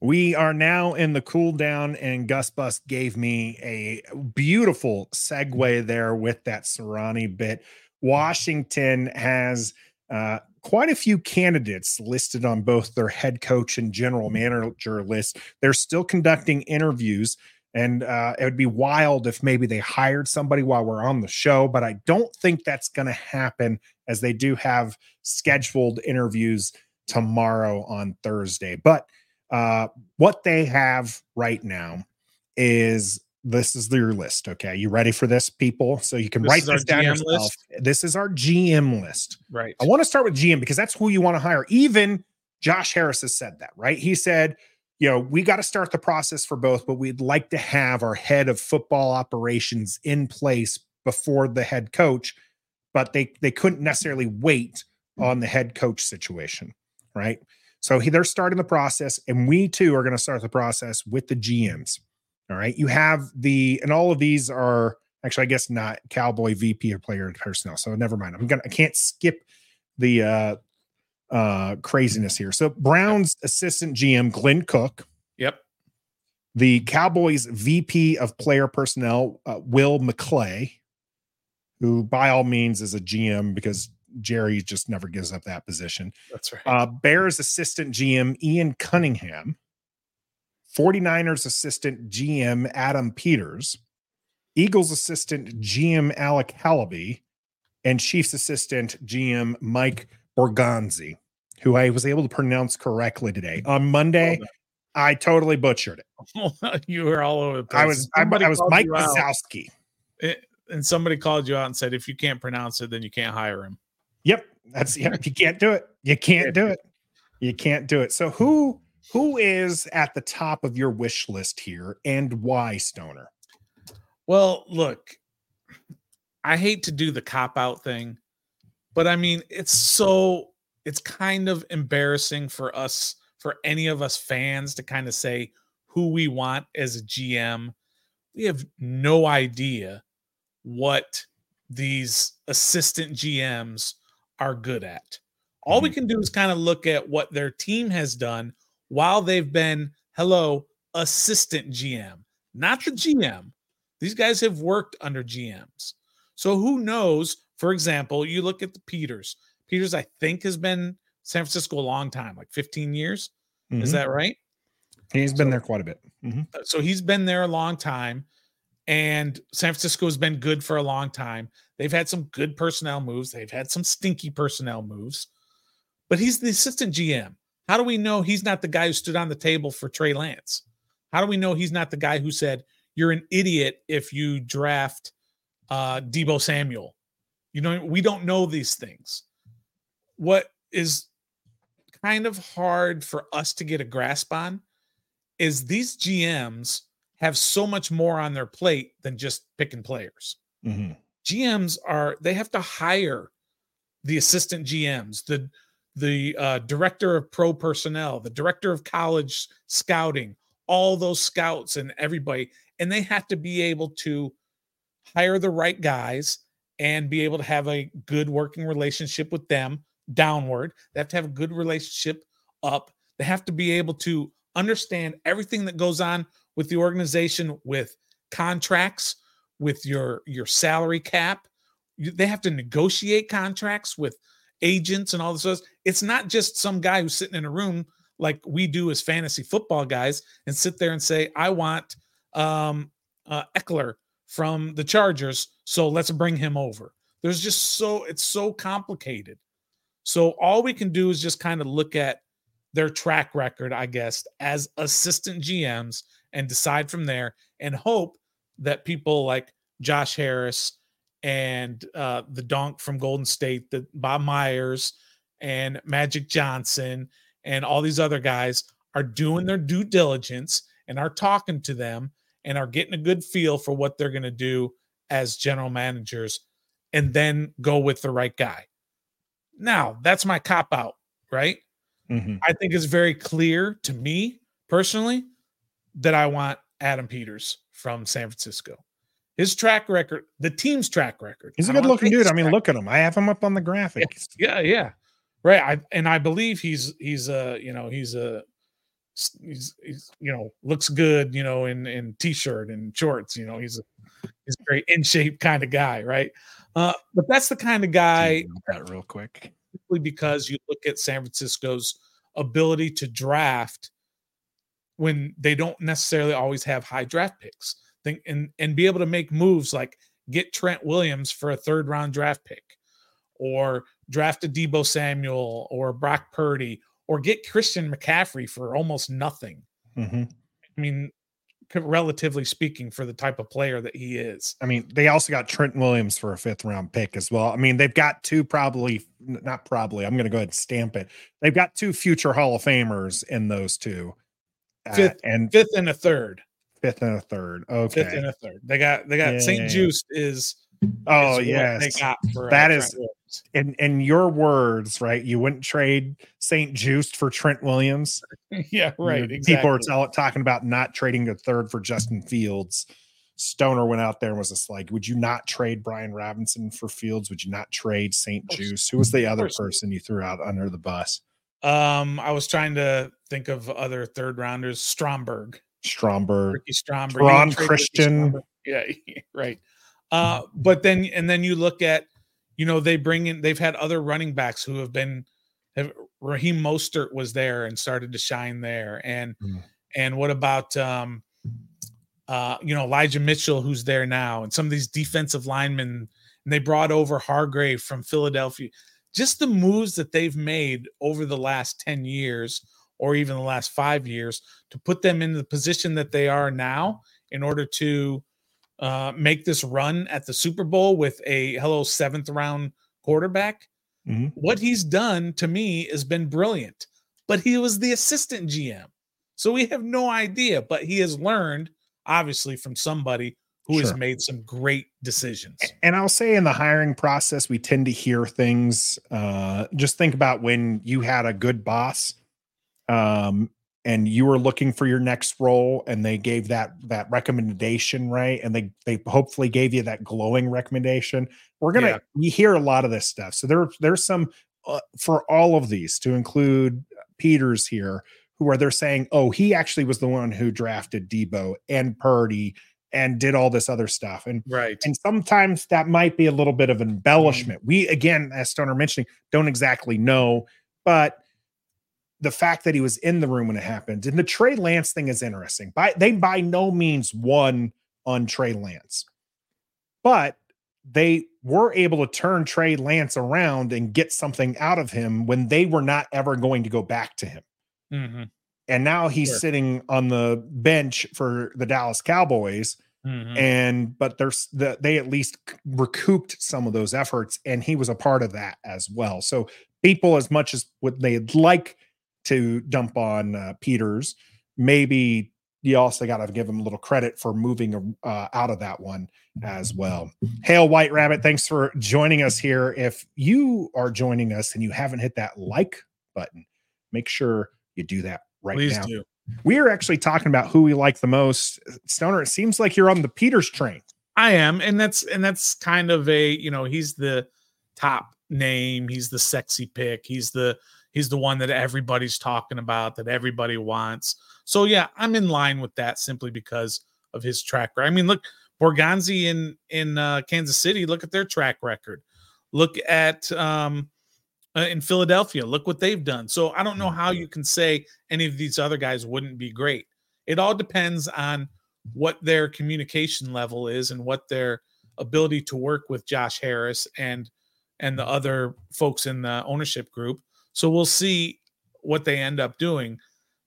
We are now in the cool down, and Gus Bus gave me a beautiful segue there with that Sirianni bit. Washington has uh, quite a few candidates listed on both their head coach and general manager list. They're still conducting interviews, and uh, it would be wild if maybe they hired somebody while we're on the show, but I don't think that's going to happen as they do have scheduled interviews tomorrow on Thursday. But uh, what they have right now is this is your list. Okay. You ready for this, people? So you can this write this down GM yourself. List? This is our GM list. Right. I want to start with GM because that's who you want to hire. Even Josh Harris has said that, right? He said, you know, we got to start the process for both, but we'd like to have our head of football operations in place before the head coach, but they they couldn't necessarily wait on the head coach situation, right? So he, they're starting the process, and we too are going to start the process with the GMs. All right. You have the, and all of these are actually, I guess not Cowboy VP or player personnel. So never mind. I'm gonna, I can't skip the uh uh craziness here. So Brown's assistant GM, Glenn Cook. Yep. The Cowboys VP of player personnel, uh, Will McClay, who by all means is a GM because Jerry just never gives up that position. That's right. Uh, Bears assistant GM Ian Cunningham, 49ers assistant GM Adam Peters, Eagles assistant GM Alec Halaby, and Chiefs assistant GM Mike Borgonzi, who I was able to pronounce correctly today. On Monday, I totally butchered it. you were all over the place. I was I, I was Mike Wazowski. and somebody called you out and said if you can't pronounce it, then you can't hire him. Yep. That's yep. You can't do it. You can't do it. You can't do it. So who who is at the top of your wish list here and why Stoner? Well, look, I hate to do the cop out thing, but I mean, it's so it's kind of embarrassing for us for any of us fans to kind of say who we want as a GM. We have no idea what these assistant GMs are good at. All we mm-hmm. can do is kind of look at what their team has done while they've been, hello, assistant GM, not the GM. These guys have worked under GMs. So who knows? For example, you look at the Peters. Peters, I think, has been San Francisco a long time, like 15 years. Mm-hmm. Is that right? He's been there quite a bit. Mm-hmm. Uh, so he's been there a long time. And San Francisco has been good for a long time. They've had some good personnel moves. They've had some stinky personnel moves, but he's the assistant GM. How do we know he's not the guy who stood on the table for Trey Lance? How do we know he's not the guy who said, You're an idiot if you draft uh, Deebo Samuel? You know, we don't know these things. What is kind of hard for us to get a grasp on is these GMs have so much more on their plate than just picking players. Mm-hmm. GMs are they have to hire the assistant GMs, the the uh, director of pro personnel, the director of college scouting, all those scouts and everybody, and they have to be able to hire the right guys and be able to have a good working relationship with them downward. They have to have a good relationship up. They have to be able to understand everything that goes on with the organization with contracts with your your salary cap. You, they have to negotiate contracts with agents and all this. stuff It's not just some guy who's sitting in a room like we do as fantasy football guys and sit there and say, "I want um, uh, Ekeler from the Chargers, so let's bring him over." There's just so it's so complicated. So all we can do is just kind of look at their track record, I guess, as assistant GMs and decide from there and hope that people like Josh Harris and uh, the donk from Golden State, the Bob Myers and Magic Johnson and all these other guys are doing their due diligence and are talking to them and are getting a good feel for what they're going to do as general managers and then go with the right guy. Now, that's my cop out, right? Mm-hmm. I think it's very clear to me personally that I want Adam Peters from San Francisco. His track record, the team's track record. He's a good looking dude. I mean, look at him. I have him up on the graphics. Yeah, yeah, yeah. right. I, and I believe he's he's a you know he's a he's, he's you know looks good you know in in t-shirt and shorts you know he's a he's a very in shape kind of guy right uh but that's the kind of guy that real quick because you look at san francisco's ability to draft when they don't necessarily always have high draft picks think and and be able to make moves like get trent williams for a third round draft pick or draft a Deebo Samuel or Brock Purdy or get Christian McCaffrey for almost nothing. Mm-hmm. I mean, relatively speaking, for the type of player that he is. I mean, they also got Trent Williams for a fifth round pick as well. I mean, they've got two probably, not probably, I'm going to go ahead and stamp it. They've got two future Hall of Famers in those two. Uh, fifth uh, and fifth and a third. Fifth and a third. Okay. Fifth and a third. They got, they got yeah, St. Juice is Oh yes, they got for, that uh, is in in your words, right? You wouldn't trade Saint Juiced for Trent Williams. yeah, right. Exactly. People are tell, talking about not trading a third for Justin Fields. Stoner went out there and was just like, "Would you not trade Brian Robinson for Fields? Would you not trade Saint Juice? Who was the other person you threw out under the bus?" Um, I was trying to think of other third rounders. Stromberg, Stromberg, Ricky Stromberg, Ron Christian. Yeah, right. Uh, but then and then you look at, you know, they bring in they've had other running backs who have been have, Raheem Mostert was there and started to shine there. And mm. and what about um uh you know Elijah Mitchell who's there now and some of these defensive linemen and they brought over Hargrave from Philadelphia. Just the moves that they've made over the last 10 years or even the last 5 years to put them in the position that they are now in order to uh, make this run at the Super Bowl with a hello seventh round quarterback. Mm-hmm. What he's done to me has been brilliant, but he was the assistant GM. So we have no idea, but he has learned obviously from somebody who sure. has made some great decisions. And I'll say in the hiring process, we tend to hear things. Uh, just think about when you had a good boss um, and you were looking for your next role and they gave that that recommendation right? And they they hopefully gave you that glowing recommendation. We're gonna yeah. we hear a lot of this stuff. So there there's some uh, for all of these to include peters here who are they're saying oh he actually was the one who drafted Deebo and purdy and did all this other stuff. And right. and sometimes that might be a little bit of mm-hmm. embellishment. We again as stoner mentioning don't exactly know but the fact that he was in the room when it happened. And the Trey Lance thing is interesting. By they by no means won on Trey Lance, but they were able to turn Trey Lance around and get something out of him when they were not ever going to go back to him. Mm-hmm. And now he's sure. sitting on the bench for the Dallas Cowboys. Mm-hmm. And but there's the, they at least recouped some of those efforts, and he was a part of that as well. So people, as much as what they'd like to dump on uh, Peters. Maybe you also got to give him a little credit for moving uh, out of that one as well. Hail White Rabbit, thanks for joining us here. If you are joining us and you haven't hit that like button, make sure you do that right Please now. Do. We are actually talking about who we like the most. Stoner, it seems like you're on the Peters train. I am, and that's and that's kind of a you know he's the top name. He's the sexy pick. He's the He's the one that everybody's talking about, that everybody wants. So yeah, I'm in line with that simply because of his track record. I mean, look, Borgonzi in in uh, Kansas City. Look at their track record. Look at um, uh, in Philadelphia. Look what they've done. So I don't know how you can say any of these other guys wouldn't be great. It all depends on what their communication level is and what their ability to work with Josh Harris and and the other folks in the ownership group so we'll see what they end up doing.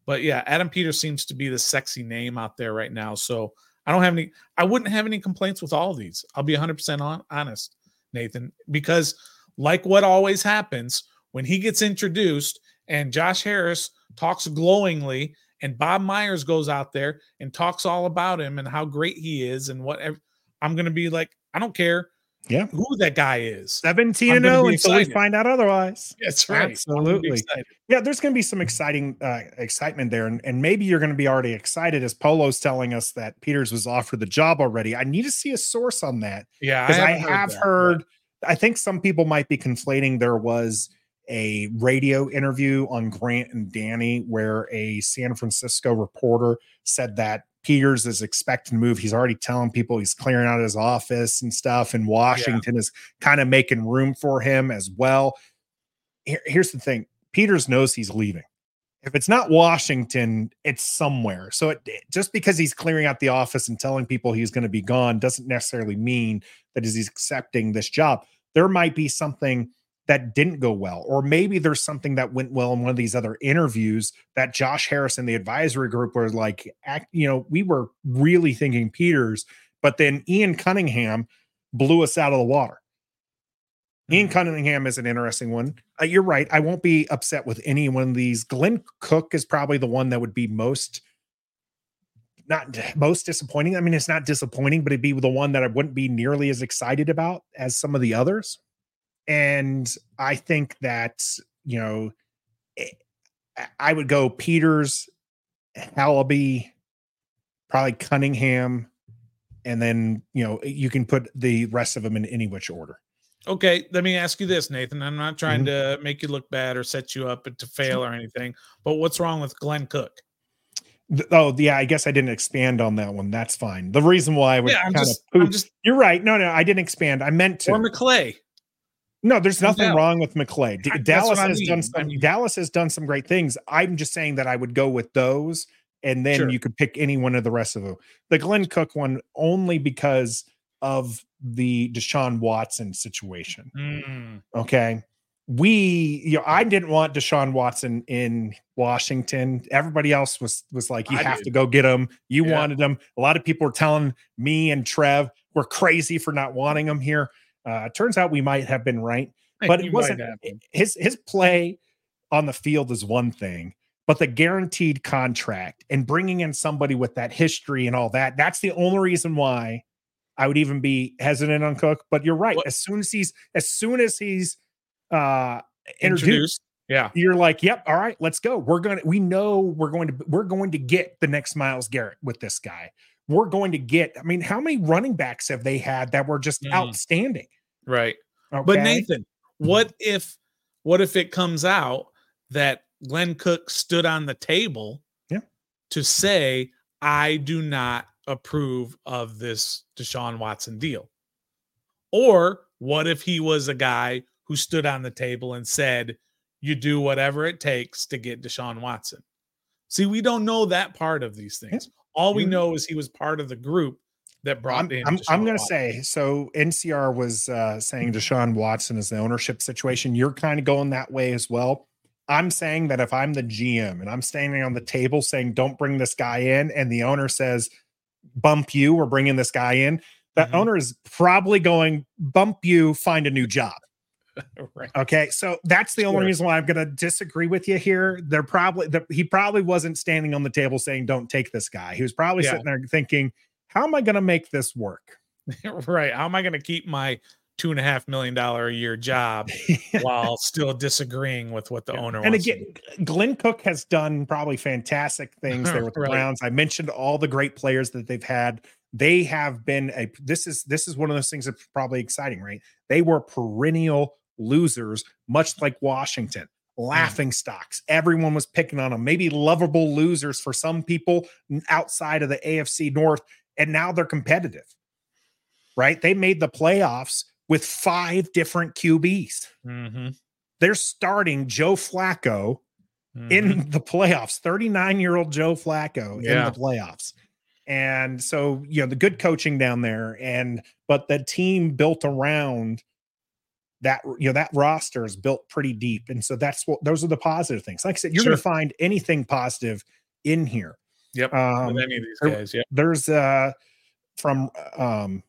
But yeah, Adam Peters seems to be the sexy name out there right now. So I don't have any, I wouldn't have any complaints with all of these. I'll be 100% on, honest, Nathan, because like what always happens when he gets introduced and Josh Harris talks glowingly and Bob Myers goes out there and talks all about him and how great he is and whatever, I'm going to be like, I don't care yeah. who that guy is. 17 and 0 until we find out otherwise. That's right. Absolutely. yeah there's going to be some exciting uh, excitement there and, and maybe you're going to be already excited as polo's telling us that peters was offered the job already. I need to see a source on that yeah because i, I, have heard, heard i think some people might be conflating there was a radio interview on Grant and Danny where a San Francisco reporter said that Peters is expecting to move. He's already telling people he's clearing out his office and stuff, and Washington yeah. is kind of making room for him as well. Here, here's the thing Peters knows he's leaving. If it's not Washington, it's somewhere. So it, just because he's clearing out the office and telling people he's going to be gone doesn't necessarily mean that he's accepting this job. There might be something that didn't go well, or maybe there's something that went well in one of these other interviews that Josh Harris and the advisory group were like, act, you know, we were really thinking Peters, but then Ian Cunningham blew us out of the water. Ian mm-hmm. Cunningham is an interesting one. Uh, you're right. I won't be upset with any one of these. Glenn Cook is probably the one that would be most not most disappointing. I mean, it's not disappointing, but it'd be the one that I wouldn't be nearly as excited about as some of the others. And I think that, you know, eh, I would go Peters, Halaby, probably Cunningham, and then, you know, you can put the rest of them in any which order. Okay, let me ask you this, Nathan. I'm not trying mm-hmm. to make you look bad or set you up to fail or anything, but what's wrong with Glenn Cook? Oh, yeah, I guess I didn't expand on that one. That's fine. The reason why I would yeah, I'm kind just, I'm just you're right. No, no, I didn't expand. I meant to. Or McClay. No, there's nothing wrong with McClay. D- Dallas has mean. done some. I mean, Dallas has done some great things. I'm just saying that I would go with those, and then sure. you could pick any one of the rest of them. The Glenn Cook one only because of the Deshaun Watson situation. Mm. Okay. We, you know, I didn't want Deshaun Watson in Washington. Everybody else was was like, you I have did. to go get him. You yeah. wanted him. A lot of people were telling me and Trev we're crazy for not wanting him here. Uh, turns out we might have been right, but it wasn't his his play on the field is one thing, but the guaranteed contract and bringing in somebody with that history and all that, that's the only reason why I would even be hesitant on Cook. But you're right. As soon as he's as soon as he's uh introduced, introduced, yeah, you're like, yep, all right, let's go. We're gonna we know we're going to we're going to get the next Myles Garrett with this guy. We're going to get. I mean, how many running backs have they had that were just mm. outstanding? Right. Okay? But Nathan, what if what if it comes out that Glenn Cook stood on the table yeah. to say, I do not approve of this Deshaun Watson deal? Or what if he was a guy who stood on the table and said, you do whatever it takes to get Deshaun Watson? See, we don't know that part of these things. All we know is he was part of the group that brought I'm, in. I'm, I'm going to say so. NCR was uh, saying Deshaun Watson is the ownership situation. You're kind of going that way as well. I'm saying that if I'm the GM and I'm standing on the table saying, don't bring this guy in, and the owner says, bump you we're bringing this guy in, that mm-hmm. owner is probably going bump you, find a new job. right. Okay, so that's the sure. only reason why I'm going to disagree with you here. They're probably the, he probably wasn't standing on the table saying don't take this guy. He was probably yeah. sitting there thinking, how am I going to make this work? right. How am I going to keep my two and a half million dollar a year job while still disagreeing with what the yeah. owner and again glenn cook has done probably fantastic things there with the right. browns i mentioned all the great players that they've had they have been a this is this is one of those things that's probably exciting right they were perennial losers much like washington mm. laughing stocks everyone was picking on them maybe lovable losers for some people outside of the afc north and now they're competitive right they made the playoffs with five different QBs. Mm-hmm. They're starting Joe Flacco mm-hmm. in the playoffs, 39 year old Joe Flacco yeah. in the playoffs. And so, you know, the good coaching down there, and but the team built around that, you know, that roster is built pretty deep. And so that's what those are the positive things. Like I said, you're sure. going to find anything positive in here. Yep. Um, any of these guys. Yep. There's uh from um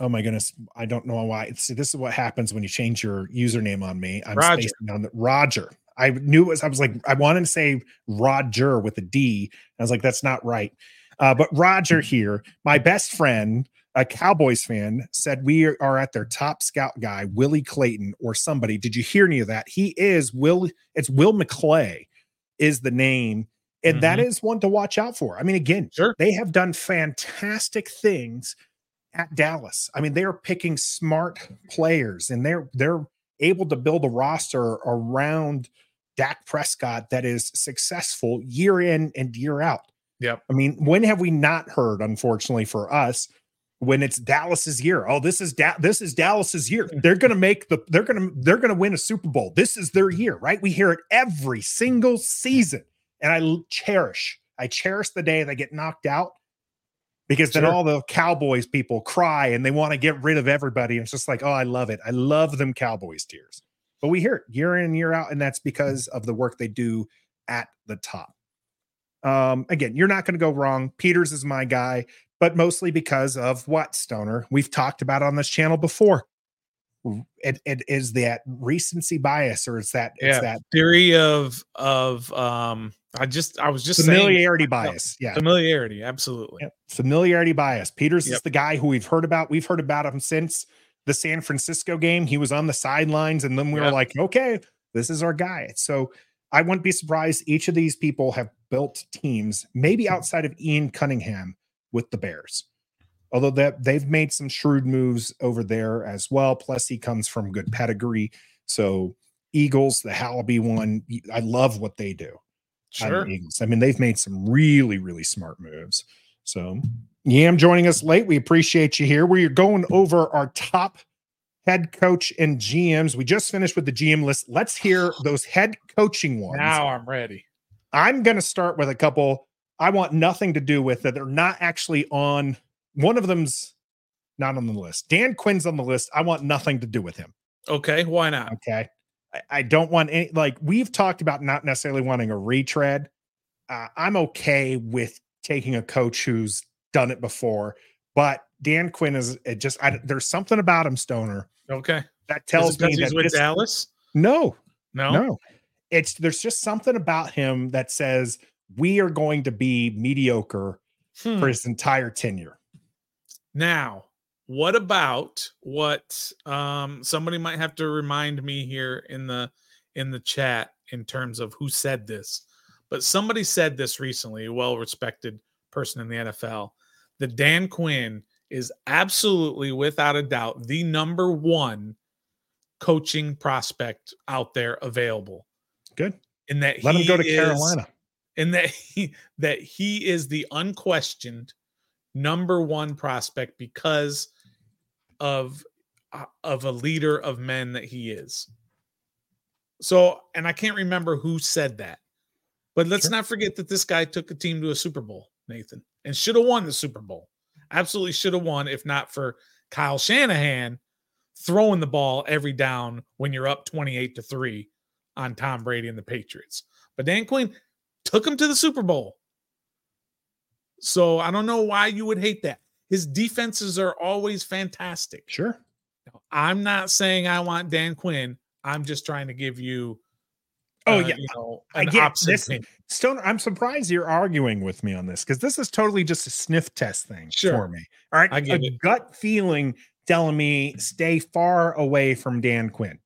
Oh my goodness, I don't know why. See, this is what happens when you change your username on me. I'm Roger. spacing on the Roger. I knew it was. I was like, I wanted to say Roger with a D. I was like, that's not right. Uh, but Roger here, my best friend, a Cowboys fan, said we are at their top scout guy, Willie Clayton, or somebody. Did you hear any of that? He is Will. It's Will McClay, is the name, and mm-hmm. that is one to watch out for. I mean, again, sure. they have done fantastic things at Dallas. I mean, they are picking smart players and they're they're able to build a roster around Dak Prescott that is successful year in and year out. Yep. I mean, when have we not heard, unfortunately for us, when it's Dallas's year? Oh, this is da- this is Dallas's year. They're going to make the they're going to they're going to win a Super Bowl. This is their year, right? We hear it every single season, and I cherish I cherish the day they get knocked out because then all the Cowboys people cry and they want to get rid of everybody. And it's just like, oh, I love it. I love them Cowboys tears. But we hear it year in and year out, and that's because of the work they do at the top. Um, again, you're not going to go wrong. Peters is my guy, but mostly because of what Stoner we've talked about on this channel before. It, it is that recency bias, or it's that it's that Theory of of um I just I was just saying familiarity bias. Yeah, familiarity, absolutely. Yep. Familiarity bias. Peters is the guy who we've heard about. We've heard about him since the San Francisco game. He was on the sidelines, and then we were like, okay, this is our guy. So I wouldn't be surprised. Each of these people have built teams, maybe outside of Ian Cunningham, with the Bears. Although that they've made some shrewd moves over there as well. Plus, he comes from good pedigree. So Eagles, the Halaby one, I love what they do Sure. the Eagles. I mean, they've made some really, really smart moves. So, Yam joining us late. We appreciate you here. We're going over our top head coach and GMs. We just finished with the GM list. Let's hear those head coaching ones. Now I'm ready. I'm going to start with a couple I want nothing to do with that. They're not actually on. One of them's not on the list. Dan Quinn's on the list. I want nothing to do with him. Okay, why not? Okay. I, I don't want any, like, we've talked about not necessarily wanting a retread. Uh, I'm okay with taking a coach who's done it before, but Dan Quinn is it just, I, there's something about him, Stoner, Okay. that tells me that he's with this, Dallas? no, No. no. It's, there's just something about him that says we are going to be mediocre Hmm. for his entire tenure. Now, what about what um somebody might have to remind me here in the in the chat in terms of who said this. But somebody said this recently, a well-respected person in the NFL, that Dan Quinn is absolutely without a doubt the number 1 coaching prospect out there available. Good. In that Let him go to is- Carolina. And that he that he is the unquestioned number one prospect because of uh, of a leader of men that he is. So, and I can't remember who said that, but let's Sure. not forget that this guy took a team to a Super Bowl, Nathan, and should have won the Super Bowl. Absolutely should have won if not for Kyle Shanahan throwing the ball every down when you're up 28 to 3 on Tom Brady and the Patriots. But Dan Quinn took him to the Super Bowl. So I don't know why you would hate that. His defenses are always fantastic. Sure. I'm not saying I want Dan Quinn. I'm just trying to give you. Oh, uh, yeah. you know, I an get opposite this- Stoner, I'm surprised you're arguing with me on this because this is totally just a sniff test thing Sure. for me. All right. I get a it. gut feeling telling me stay far away from Dan Quinn.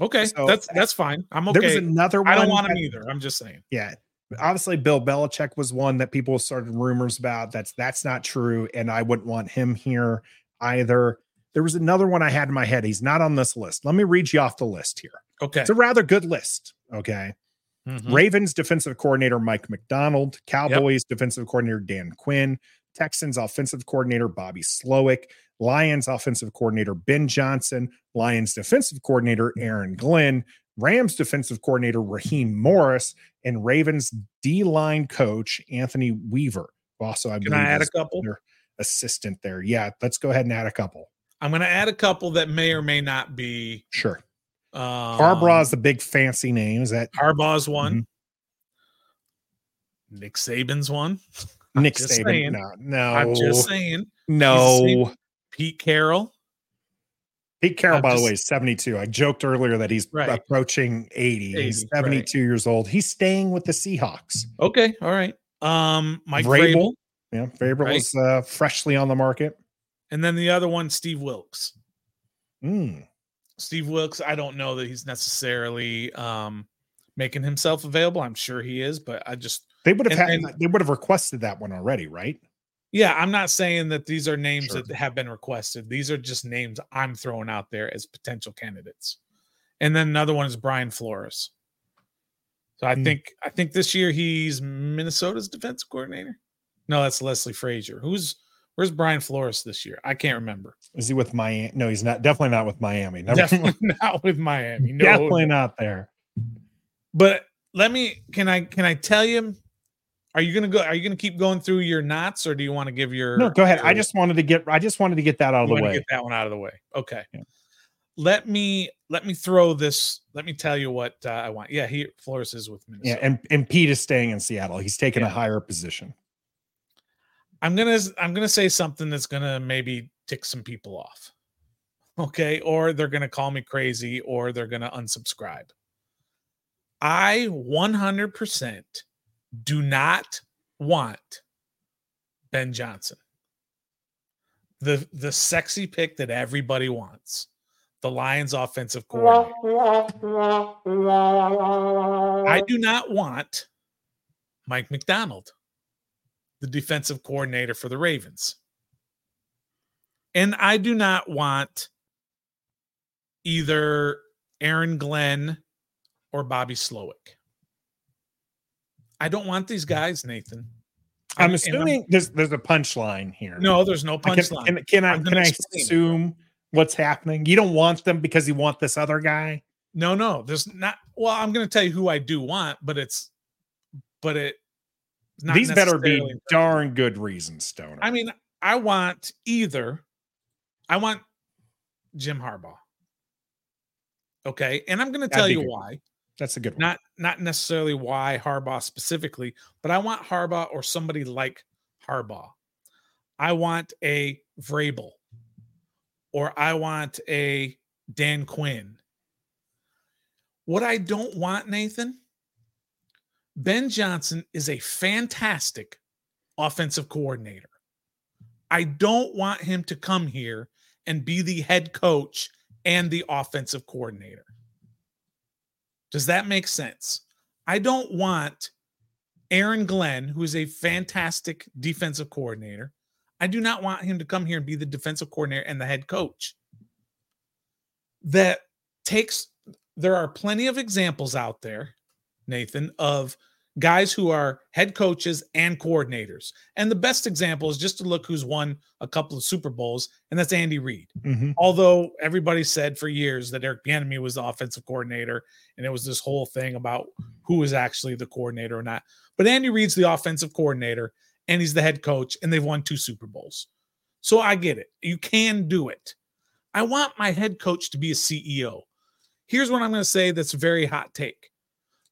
Okay, So, that's uh, that's fine. I'm okay. There was another one. I don't want him that- either. I'm just saying. Yeah. Obviously, Bill Belichick was one that people started rumors about. That's that's not true. And I wouldn't want him here either. There was another one I had in my head. He's not on this list. Let me read you off the list here. Okay. It's a rather good list. Okay. Mhm. Ravens defensive coordinator Mike Macdonald, Cowboys defensive coordinator Dan Quinn, Texans offensive coordinator Bobby Slowik, Lions offensive coordinator Ben Johnson, Lions defensive coordinator Aaron Glenn, Rams defensive coordinator Raheem Morris, and Ravens D line coach Anthony Weaver. Also, I Can I add a couple? assistant there. Yeah, let's go ahead and add a couple. I'm going to add a couple that may or may not be. Sure. Um, Harbaugh is the big fancy name. Is that Harbaugh's one. Mm-hmm. Nick Saban's one. Nick Saban? saying. No, no, I'm just saying. no. Pete Carroll. Pete Carroll, I'm by the way, is 72. I joked earlier that he's Right. approaching 80. He's 80, right. 72 years old. He's staying with the Seahawks. Okay. All right. Um, Mike Vrabel. Vrabel. Yeah, Vrabel Right. was uh, freshly on the market. And then the other one, Steve Wilks. Mm, Steve Wilks, I don't know that he's necessarily um, making himself available. I'm sure he is, but I just They would have And- had. they would have requested that one already, right? Yeah, I'm not saying that these are names Sure. that have been requested. These are just names I'm throwing out there as potential candidates. And then another one is Brian Flores. So I Hmm. think I think this year he's Minnesota's defensive coordinator. No, that's Leslie Frazier. Who's where's Brian Flores this year? I can't remember. Is he with Miami? No, he's not. Definitely not with Miami. Never, Definitely not with Miami. No, definitely not there. But let me can I can I tell you are you gonna go are you gonna keep going through your knots or do you want to give your No, go ahead. I just wanted to get. I just wanted to get that out of the way. Get that one out of the way. Okay. Yeah. Let me let me throw this. Let me tell you what uh, I want. Yeah, he Flores is with Minnesota. Yeah, and and Pete is staying in Seattle. He's taking Yeah. a higher position. I'm gonna I'm gonna say something that's gonna maybe tick some people off. Okay, or they're gonna call me crazy, or they're gonna unsubscribe. I 100% do not want Ben Johnson. The the sexy pick that everybody wants. The Lions offensive coordinator. I do not want Mike Macdonald, the defensive coordinator for the Ravens. And I do not want either Aaron Glenn or Bobby Slowik. I don't want these guys, Nathan. I'm and assuming there's there's a punchline here. no, there's no punchline. can, can I can I assume what's happening? You don't want them because you want this other guy. No, no, there's not. Well, I'm going to tell you who I do want, but it's, but it. not These better be darn good reasons, Stoner. I mean, I want either. I want Jim Harbaugh. Okay, and I'm going to tell you good. why. That's a good one. Not not necessarily why Harbaugh specifically, but I want Harbaugh or somebody like Harbaugh. I want a Vrabel, or I want a Dan Quinn. What I don't want, Nathan, Ben Johnson is a fantastic offensive coordinator. I don't want him to come here and be the head coach and the offensive coordinator. Does that make sense? I don't want Aaron Glenn, who is a fantastic defensive coordinator. I do not want him to come here and be the defensive coordinator and the head coach. That takes, there are plenty of examples out there, Nathan, of guys who are head coaches and coordinators. And the best example is just to look who's won a couple of Super Bowls, and that's Andy Reid Mhm. although everybody said for years that Eric Bieniemy was the offensive coordinator, and it was this whole thing about who was actually the coordinator or not. But Andy Reid's the offensive coordinator, and he's the head coach, and they've won two Super Bowls. So I get it. You can do it. I want my head coach to be a CEO. Here's what I'm going to say that's a very hot take.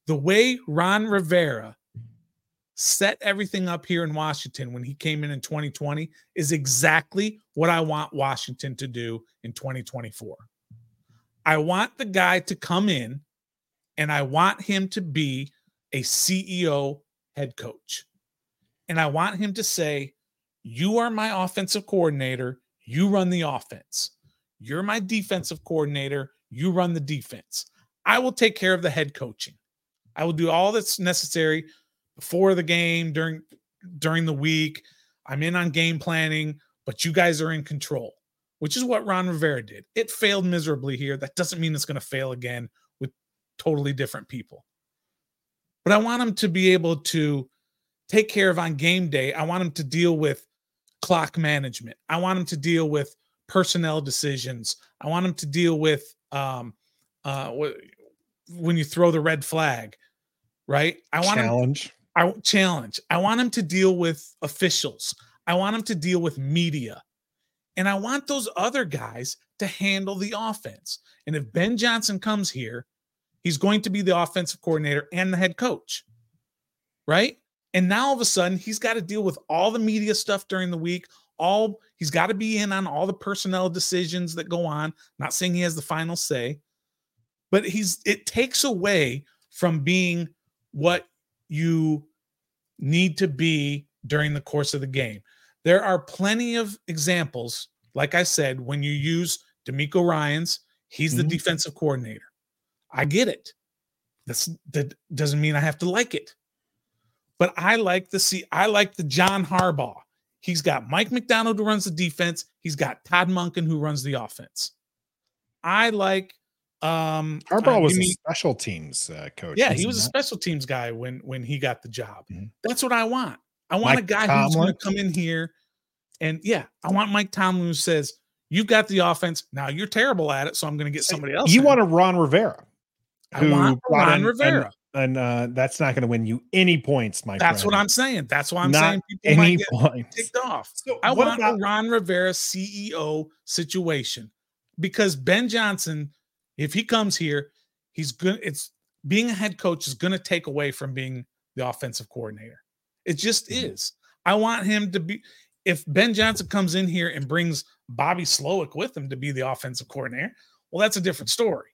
The way Ron Rivera set everything up here in Washington when he came in in 2020 is exactly what I want Washington to do in 2024. I want the guy to come in and I want him to be a CEO head coach. And I want him to say, You are my offensive coordinator. You run the offense. You're my defensive coordinator. You run the defense. I will take care of the head coaching. I will do all that's necessary before the game, during during the week. I'm in on game planning, but you guys are in control, which is what Ron Rivera did. It failed miserably here. That doesn't mean it's going to fail again with totally different people. But I want him to be able to take care of on game day. I want him to deal with clock management. I want him to deal with personnel decisions. I want him to deal with um, uh, when you throw the red flag, right? I want him Challenge. I challenge. I want him to deal with officials. I want him to deal with media. And I want those other guys to handle the offense. And if Ben Johnson comes here, he's going to be the offensive coordinator and the head coach. Right? And now all of a sudden, he's got to deal with all the media stuff during the week. All he's got to be in on all the personnel decisions that go on. Not saying he has the final say, but he's it takes away from being what you need to be during the course of the game. There are plenty of examples, like I said, when you use DeMeco Ryans, he's the Mhm. defensive coordinator. I get it. That's that doesn't mean I have to like it. But I like the see, I like the John Harbaugh. He's got Mike Macdonald who runs the defense. He's got Todd Monken who runs the offense. I like um Harbaugh uh, was give a special teams uh, coach. yeah, he was a special teams guy when when he got the job. Mhm. That's what I want. I want Mike a guy who's going to come in here and yeah, I want Mike Tomlin who says, "You've got the offense. Now you're terrible at it, so I'm going to get somebody else." You in." want a Ron Rivera, I who want Ron in- Rivera. and uh, that's not going to win you any points, my That's friend. what I'm saying. That's why I'm Not saying people Any might get points. ticked off. So I want about- a Ron Rivera CEO situation because Ben Johnson, if he comes here, he's good. It's being a head coach is going to take away from being the offensive coordinator. It just Mhm. is. I want him to be. If Ben Johnson comes in here and brings Bobby Slowik with him to be the offensive coordinator, well, that's a different story.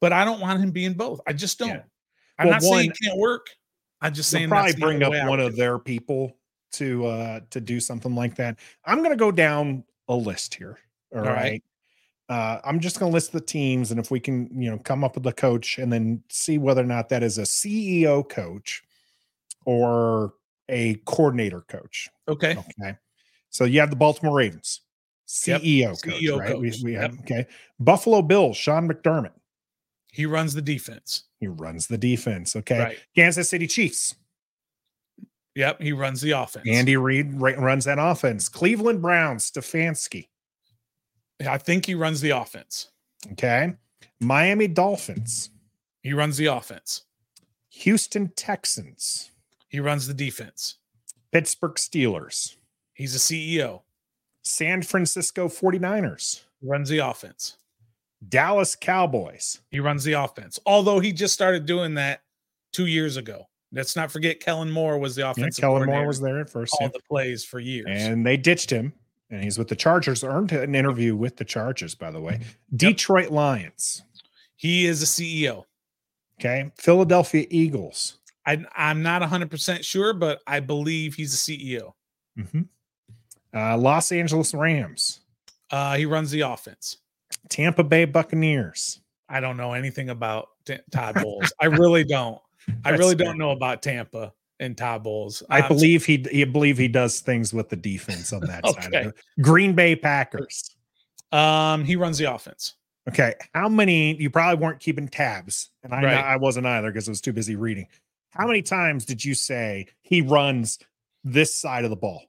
But I don't want him being both. I just don't. Yeah. I'm Well, not saying it can't work. I'm just saying probably bring up one of their people to uh to do something like that. I'm gonna go down a list here. All All right. right. Uh, I'm just gonna list the teams, and if we can, you know, come up with a coach and then see whether or not that is a CEO coach or a coordinator coach. Okay. Okay. So you have the Baltimore Ravens, Yep, CEO coach, CEO right? We, coach, we have yep. okay. Buffalo Bills, Sean McDermott. He runs the defense. He runs the defense. Okay. Right. Kansas City Chiefs. Yep. He runs the offense. Andy Reid runs that offense. Cleveland Browns, Stefanski. I think he runs the offense. Okay. Miami Dolphins, He runs the offense. Houston Texans, He runs the defense. Pittsburgh Steelers, He's a CEO. San Francisco 49ers, He runs the offense. Dallas Cowboys. He runs the offense. Although he just started doing that two years ago. Let's not forget Kellen Moore was the Yeah, Kellen. Moore was there at first. all yeah. the plays for years. And they ditched him. And he's with the Chargers. Earned an interview with the Chargers, by the way. Detroit Lions. he is a CEO. Okay. Philadelphia Eagles. I, I'm not 100% sure, but I believe he's a CEO. Mhm. Uh, Los Angeles Rams. Uh, he runs the offense. Tampa Bay Buccaneers. I don't know anything about T- Todd Bowles. I really don't. I really fair. don't know about Tampa and Todd Bowles. I Um, believe he he believe he does things with the defense on that side. Of it. Green Bay Packers. Um, he runs the offense. Okay, how many? You probably weren't keeping tabs, and I Right. I wasn't either because I was too busy reading. How many times did you say he runs this side of the ball?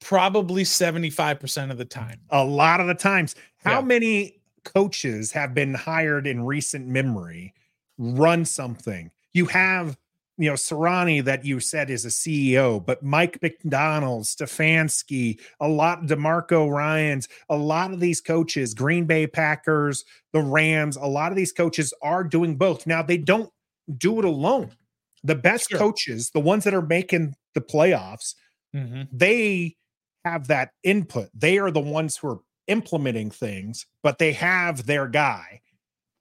Probably 75% of the time. A lot of the times. How Yeah. many coaches have been hired in recent memory run something? You have, you know, Sirianni that you said is a CEO, but Mike Macdonald, Stefanski, a lot, DeMeco Ryans, a lot of these coaches, Green Bay Packers, the Rams, a lot of these coaches are doing both. Now they don't do it alone. The best Sure. coaches, the ones that are making the playoffs, Mhm. they have that input. They are the ones who are implementing things, but they have their guy.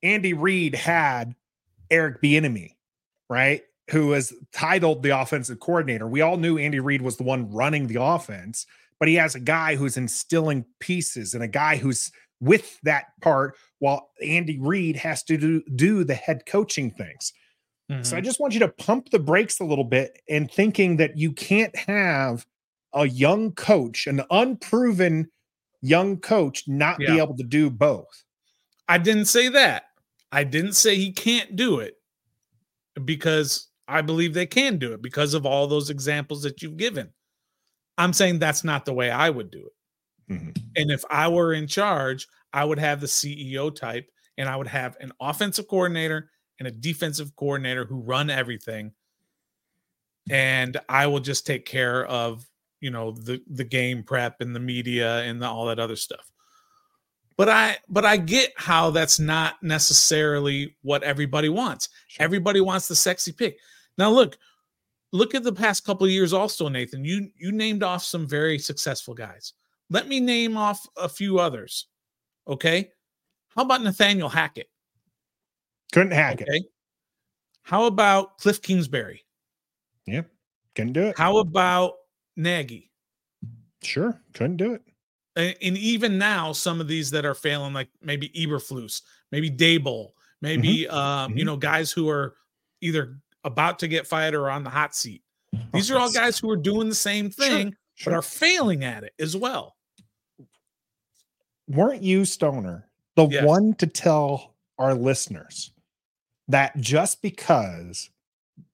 Andy Reid had Eric Bieniemy, right? Who was titled the offensive coordinator. We all knew Andy Reid was the one running the offense, but he has a guy who's instilling pieces and a guy who's with that part while Andy Reid has to do, do the head coaching things. So I Mhm. just want you to pump the brakes a little bit and thinking that you can't have a young coach, an unproven young coach, not be able to do both. I didn't say that. I didn't say he can't do it because I believe they can do it because of all those examples that you've given. I'm saying that's not the way I would do it. Mhm. And if I were in charge, I would have the CEO type and I would have an offensive coordinator and a defensive coordinator who run everything. And I will just take care of, you know, the the game prep and the media and the, all that other stuff. But I but I get how that's not necessarily what everybody wants. Sure. Everybody wants the sexy pick. Now look, look at the past couple of years also Nathan. You you named off some very successful guys. Let me name off a few others. Okay? How about Nathaniel Hackett? Couldn't hack it. How about Cliff Kingsbury? Couldn't do it. How about Nagy? Sure. Couldn't do it. And, and even now, some of these that are failing, like maybe Eberflus, maybe Daboll, maybe um, you Mhm. know, guys who are either about to get fired or on the hot seat. These are all guys who are doing the same Sure. thing, but are failing at it as well. Weren't you, Stoner, the Yes. one to tell our listeners that just because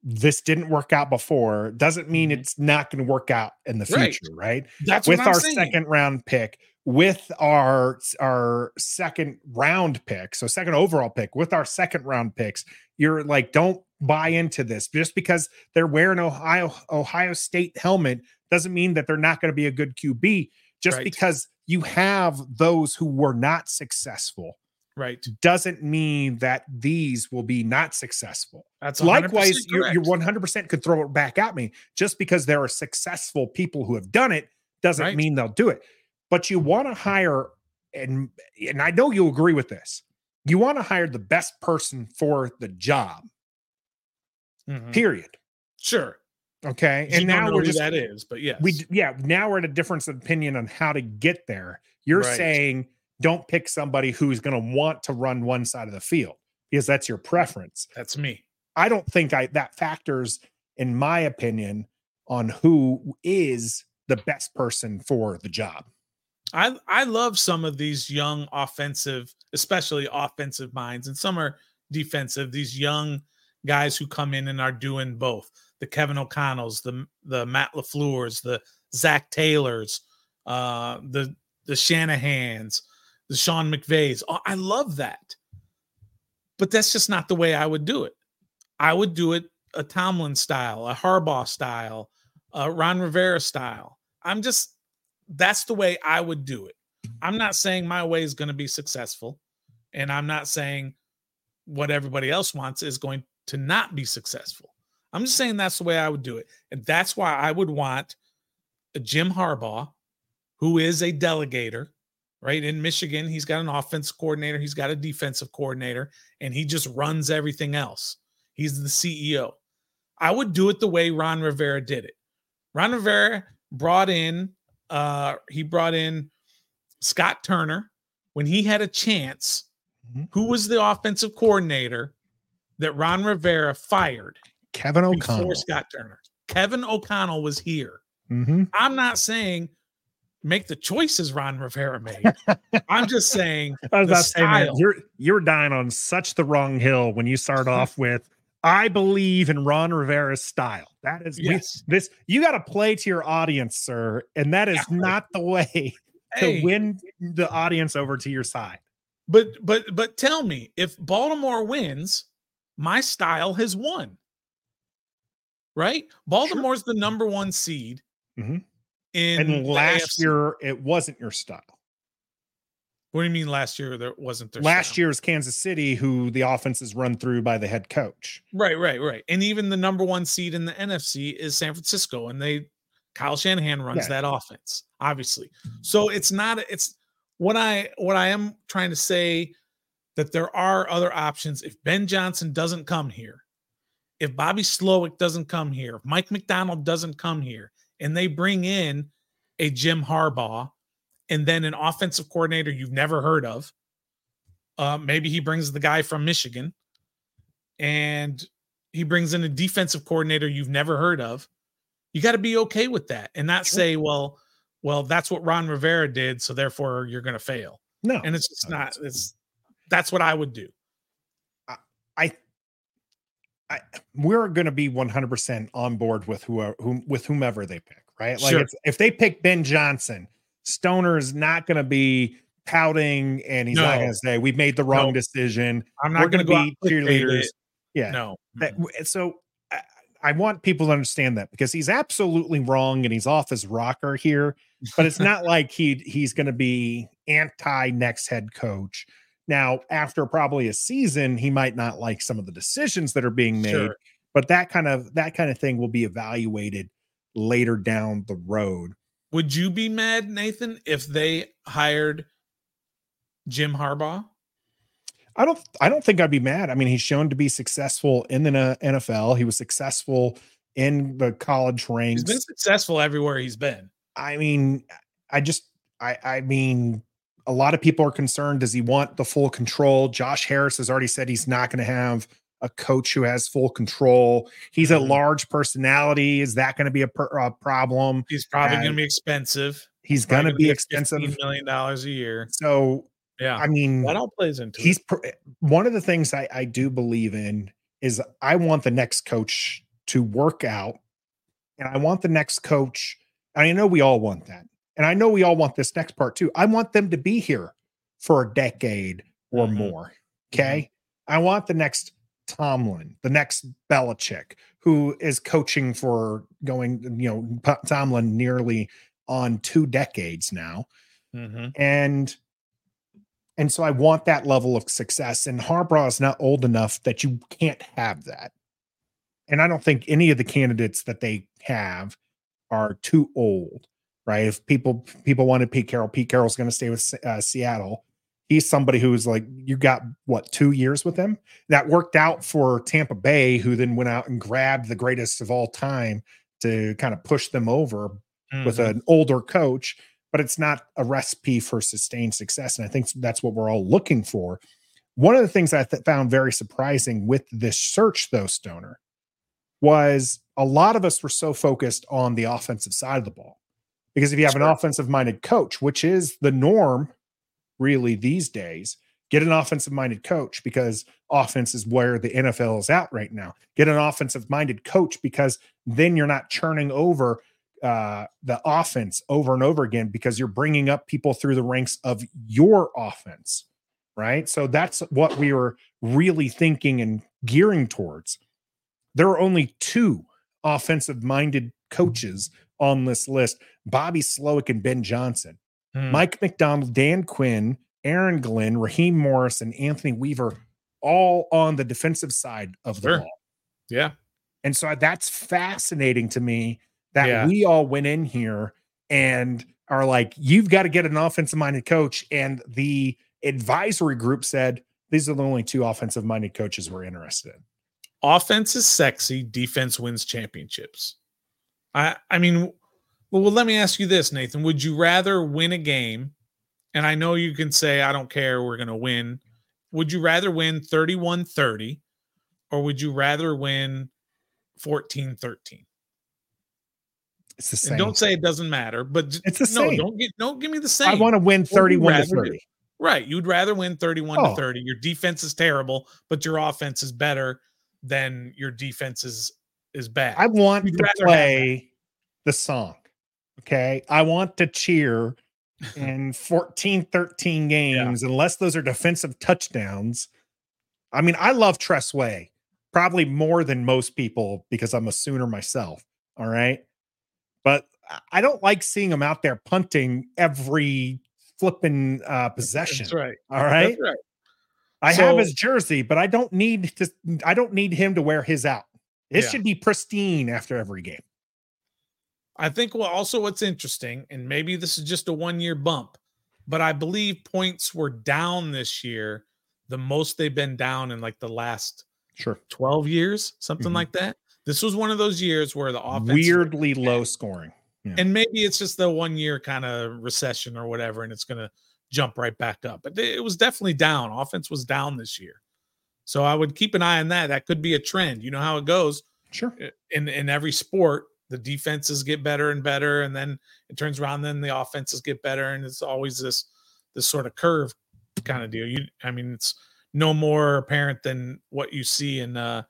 this didn't work out before doesn't mean Mhm. it's not going to work out in the Right. future, right? That's with what I'm our saying. second round pick, with our our second round pick, so second overall pick, with our second round picks, you're like, don't buy into this just because they're wearing Ohio Ohio State helmet doesn't mean that they're not going to be a good QB. Just Right. because you have those who were not successful Right. doesn't mean that these will be not successful. That's 100% Likewise, you're, you're 100% could throw it back at me. Just because there are successful people who have done it doesn't Right. mean they'll do it. But you want to hire, and and I know you'll agree with this. You want to hire the best person for the job. Mhm. Period. Sure. Okay. And now we're who just that is, but yeah, we yeah now we're at a difference of opinion on how to get there. You're Right. saying don't pick somebody who's going to want to run one side of the field because that's your preference. That's me. I don't think I that factors in my opinion on who is the best person for the job. I I love some of these young offensive, especially offensive minds, and some are defensive. These young guys who come in and are doing both. The Kevin O'Connells, the the Matt LaFleur's, the Zach Taylors, uh, the the Shanahans, the Sean McVays. Oh, I love that, but that's just not the way I would do it. I would do it a Tomlin style, a Harbaugh style, a Ron Rivera style. I'm just that's the way I would do it. I'm not saying my way is going to be successful, and I'm not saying what everybody else wants is going to not be successful. I'm just saying that's the way I would do it. And that's why I would want a Jim Harbaugh, who is a delegator, right? In Michigan, he's got an offense coordinator, he's got a defensive coordinator, and he just runs everything else. He's the CEO. I would do it the way Ron Rivera did it. Ron Rivera brought in uh he brought in Scott Turner when he had a chance. Mhm. Who was the offensive coordinator that Ron Rivera fired Kevin O'Connell. before Scott Turner? Kevin O'Connell was here. Mhm. I'm not saying make the choices Ron Rivera made. I'm just saying I was about to say, man, style. you're you're dying on such the wrong hill when you start off with I believe in Ron Rivera's style. That is we- this you got to play to your audience, sir, and that is Yeah. not the way to hey, win the audience over to your side. but but but tell me if Baltimore wins, my style has won. Right? Baltimore's the number one seed Mhm. in And last AFC. year it wasn't your style. What do you mean last year there wasn't their Last style? year's Kansas City, who the offense is run through by the head coach. Right, right, right. And even the number one seed in the NFC is San Francisco, and they Kyle Shanahan runs Yeah. that offense, obviously. So it's not it's what I what I am trying to say that there are other options. If Ben Johnson doesn't come here, if Bobby Slowik doesn't come here, if Mike Macdonald doesn't come here, and they bring in a Jim Harbaugh and then an offensive coordinator you've never heard of. Uh, maybe he brings the guy from Michigan and he brings in a defensive coordinator you've never heard of. You got to be okay with that and not Sure. say, well, well, that's what Ron Rivera did, so therefore you're going to fail. No, And it's just No, not. It's that's what I would do. I, I we're going to be 100% on board with whoever, whom, with whomever they pick, right? Like Sure. it's, if they pick Ben Johnson, Stoner is not going to be pouting and he's not going to say we've made the wrong No. decision. I'm not going to be cheerleaders. it. Yeah. No. That, so I, I want people to understand that because he's absolutely wrong and he's off his rocker here, but it's not like he he's going to be anti next head coach. Now, after probably a season, he might not like some of the decisions that are being made, Sure. but that kind of that kind of thing will be evaluated later down the road. Would you be mad, Nathan, if they hired Jim Harbaugh? I don't I don't think I'd be mad. I mean, he's shown to be successful in the NFL. He was successful in the college ranks. He's been successful everywhere he's been. I mean, I just, I, I mean, a lot of people are concerned. Does he want the full control? Josh Harris has already said he's not going to have a coach who has full control. He's a Mhm. large personality. Is that going to be a, per, a problem? He's probably going to be expensive. He's going to be get expensive. $15 million a year. So, Yeah. I mean, that all plays into he's it. one of the things I, I do believe in is I want the next coach to work out, and I want the next coach. I know we all want that, and I know we all want this next part too. I want them to be here for a decade or Mhm. more. Okay, I want the next Tomlin, the next Belichick, who is coaching for going, you know, Tomlin nearly on two decades now Mhm. and and so I want that level of success. And Harbaugh is not old enough that you can't have that. And I don't think any of the candidates that they have are too old, right? If people people wanted Pete Carroll, Pete Carroll's going to stay with uh, Seattle. He's somebody who's like you got what two years with him that worked out for Tampa Bay, who then went out and grabbed the greatest of all time to kind of push them over with Mhm. an older coach, but it's not a recipe for sustained success. And I think that's what we're all looking for. One of the things I th- found very surprising with this search, though, Stoner, was a lot of us were so focused on the offensive side of the ball. Because if you have an offensive minded coach, which is the norm really these days, get an offensive minded coach because offense is where the NFL is at right now. Get an offensive minded coach because then you're not churning over uh, the offense over and over again because you're bringing up people through the ranks of your offense, right? So that's what we were really thinking and gearing towards. There are only two offensive minded coaches on this list Bobby Slowik and Ben Johnson. Hmm. Mike Macdonald, Dan Quinn, Aaron Glenn, Raheem Morris, and Anthony Weaver, all on the defensive side of the Sure. ball. Yeah. And so that's fascinating to me that Yeah. we all went in here and are like, you've got to get an offensive minded coach. And the advisory group said, these are the only two offensive minded coaches we're interested in. Offense is sexy, defense wins championships. I I mean, well, well, let me ask you this, Nathan. Would you rather win a game? And I know you can say, I don't care, we're going to win. Would you rather win 31 30 or would you rather win 14 13? It's the And same. don't say it doesn't matter, but It's the no, same. don't get don't give me the same. I want to win you 31 to rather do? 30. Right. You'd rather win 31 Oh. to 30. Your defense is terrible, but your offense is better than your defense is is bad. I want You'd to rather have that. play the song. Okay. I want to cheer in 14, 13 games, unless those are defensive touchdowns. I mean, I love Tress Way probably more than most people because I'm a Sooner myself. All right. But I- don't like seeing him out there punting every flipping uh, possession. That's right. All right. That's right. I have his jersey, but I don't need to. I don't need him to wear his out. It Yeah. should be pristine after every game. I think well also what's interesting, and maybe this is just a one-year bump, but I believe points were down this year, the most they've been down in like the last Sure. 12 years, something Mhm. like that. This was one of those years where the offense Weirdly low scoring. and maybe it's just the one year kind of recession or whatever, and it's going to jump right back up. But it was definitely down. Offense was down this year, so I would keep an eye on that. That could be a trend. You know how it goes Sure. i- in in every sport. The defenses get better and better, and then it turns around. Then the offenses get better, and it's always this this sort of curve kind of deal. You, I mean, it's no more apparent than what you see in uh,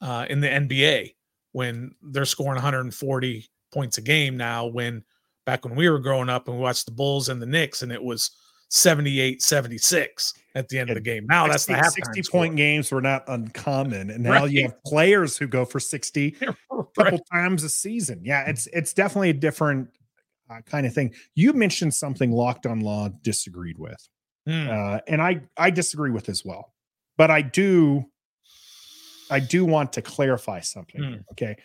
uh, in the NBA when they're scoring 140 points a game now. When back when we were growing up and we watched the Bulls and the Knicks, and it was 78 76 at the end of the game. Now that's the 60, halftime 60 score. point games were not uncommon. And now you have players who go for 60 a Right. couple times a season. Yeah, it's it's definitely a different uh, kind of thing. You mentioned something Locked on Law disagreed with. Hmm. uh, and I I disagree with as well. But I do I do want to clarify something. Here, Okay,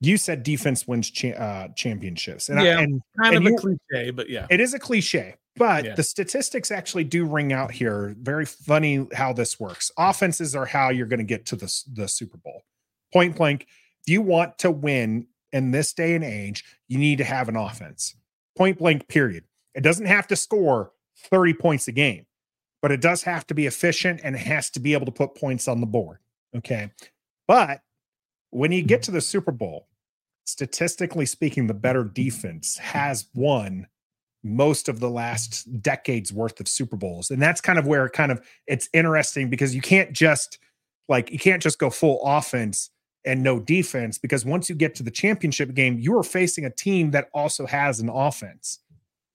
you said defense wins cha- uh, championships, and Yeah. I, and kind and of a cliche, but yeah. it is a cliche. But Yeah. the statistics actually do ring out here. Very funny how this works. Offenses are how you're going to get to the the Super Bowl. Point blank. If you want to win in this day and age, you need to have an offense. Point blank. Period. It doesn't have to score 30 points a game, but it does have to be efficient and it has to be able to put points on the board. Okay. But when you get to the Super Bowl, statistically speaking, the better defense has won most of the last decade's worth of Super Bowls. And that's kind of where kind of it's interesting because you can't just like you can't just go full offense and no defense because once you get to the championship game, you are facing a team that also has an offense.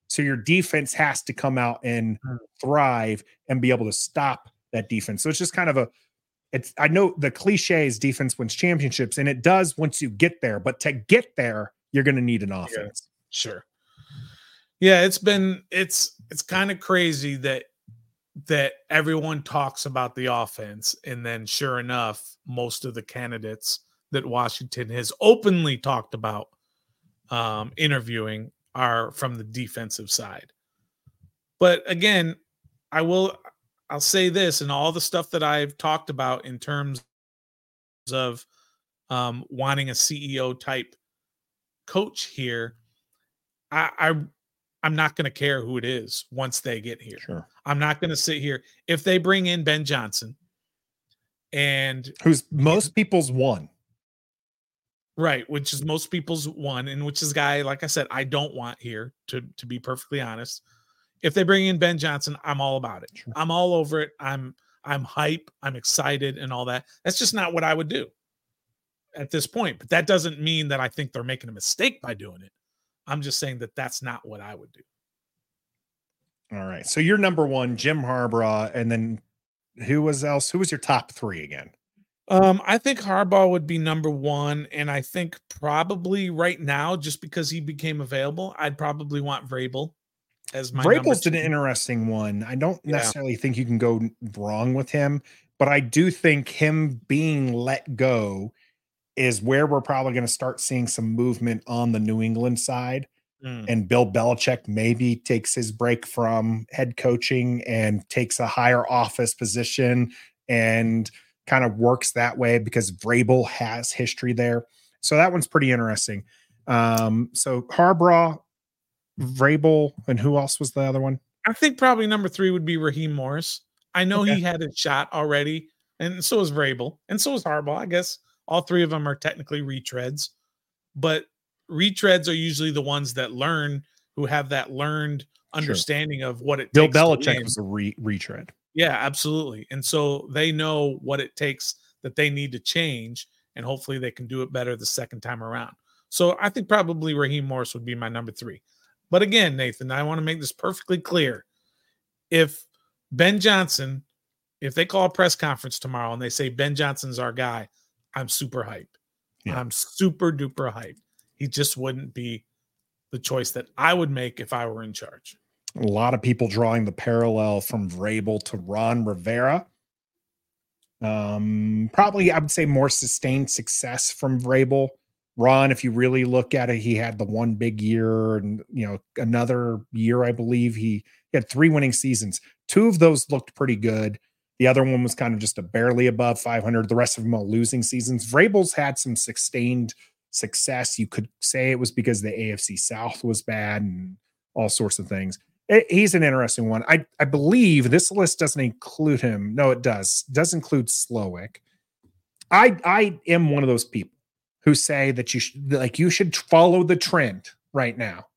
So your defense has to come out and hmm. thrive and be able to stop that defense. So it's just kind of a it's I know the cliche is defense wins championships, and it does once you get there, but to get there, you're gonna need an offense. Yeah, sure. Yeah, it's been it's it's kind of crazy that that everyone talks about the offense, and then sure enough, most of the candidates that Washington has openly talked about um, interviewing are from the defensive side. But again, I will I'll say this and all the stuff that I've talked about in terms of um, wanting a CEO type coach here, I, I I'm not going to care who it is once they get here. Sure. I'm not going to sit here if they bring in Ben Johnson and who's most people's one. Right, which is most people's one, and which is guy, like I said, I don't want here to to be perfectly honest. If they bring in Ben Johnson, I'm all about it. Sure. I'm all over it. I'm I'm hype. I'm excited and all that. That's just not what I would do at this point. But that doesn't mean that I think they're making a mistake by doing it. I'm just saying that that's not what I would do. All right. So you're number one, Jim Harbaugh, and then who was else? Who was your top three again? Um, I think Harbaugh would be number one, and I think probably right now, just because he became available, I'd probably want Vrabel as my. Vrabel's an interesting one. I don't yeah. necessarily think you can go wrong with him, but I do think him being let go is where we're probably going to start seeing some movement on the New England side. Mm. And Bill Belichick maybe takes his break from head coaching and takes a higher office position and kind of works that way because Vrabel has history there. So that one's pretty interesting. Um, so Harbaugh, Vrabel, and who else was the other one? I think probably number three would be Raheem Morris. I know okay. he had a shot already, and so is Vrabel, and so is Harbaugh. I guess all three of them are technically retreads, but retreads are usually the ones that learn, who have that learned understanding sure. of what it takes. Bill Belichick was a re- retread. Yeah, absolutely. And so they know what it takes that they need to change, and hopefully they can do it better the second time around. So I think probably Raheem Morris would be my number three. But again, Nathan, I want to make this perfectly clear. If Ben Johnson, if they call a press conference tomorrow and they say Ben Johnson's our guy, I'm super hyped. Yeah. I'm super duper hyped. He just wouldn't be the choice that I would make if I were in charge. A lot of people drawing the parallel from Vrabel to Ron Rivera. Um, probably I would say more sustained success from Vrabel. Ron, if you really look at it, he had the one big year and you know another year, I believe he, he had three winning seasons. Two of those looked pretty good. The other one was kind of just a barely above 500. The rest of them are losing seasons. Vrabel's had some sustained success. You could say it was because the AFC South was bad and all sorts of things. Eh, he's an interesting one. I I believe this list doesn't include him. No, it does. It does include Slowik. I I am one of those people who say that you should like you should follow the trend right now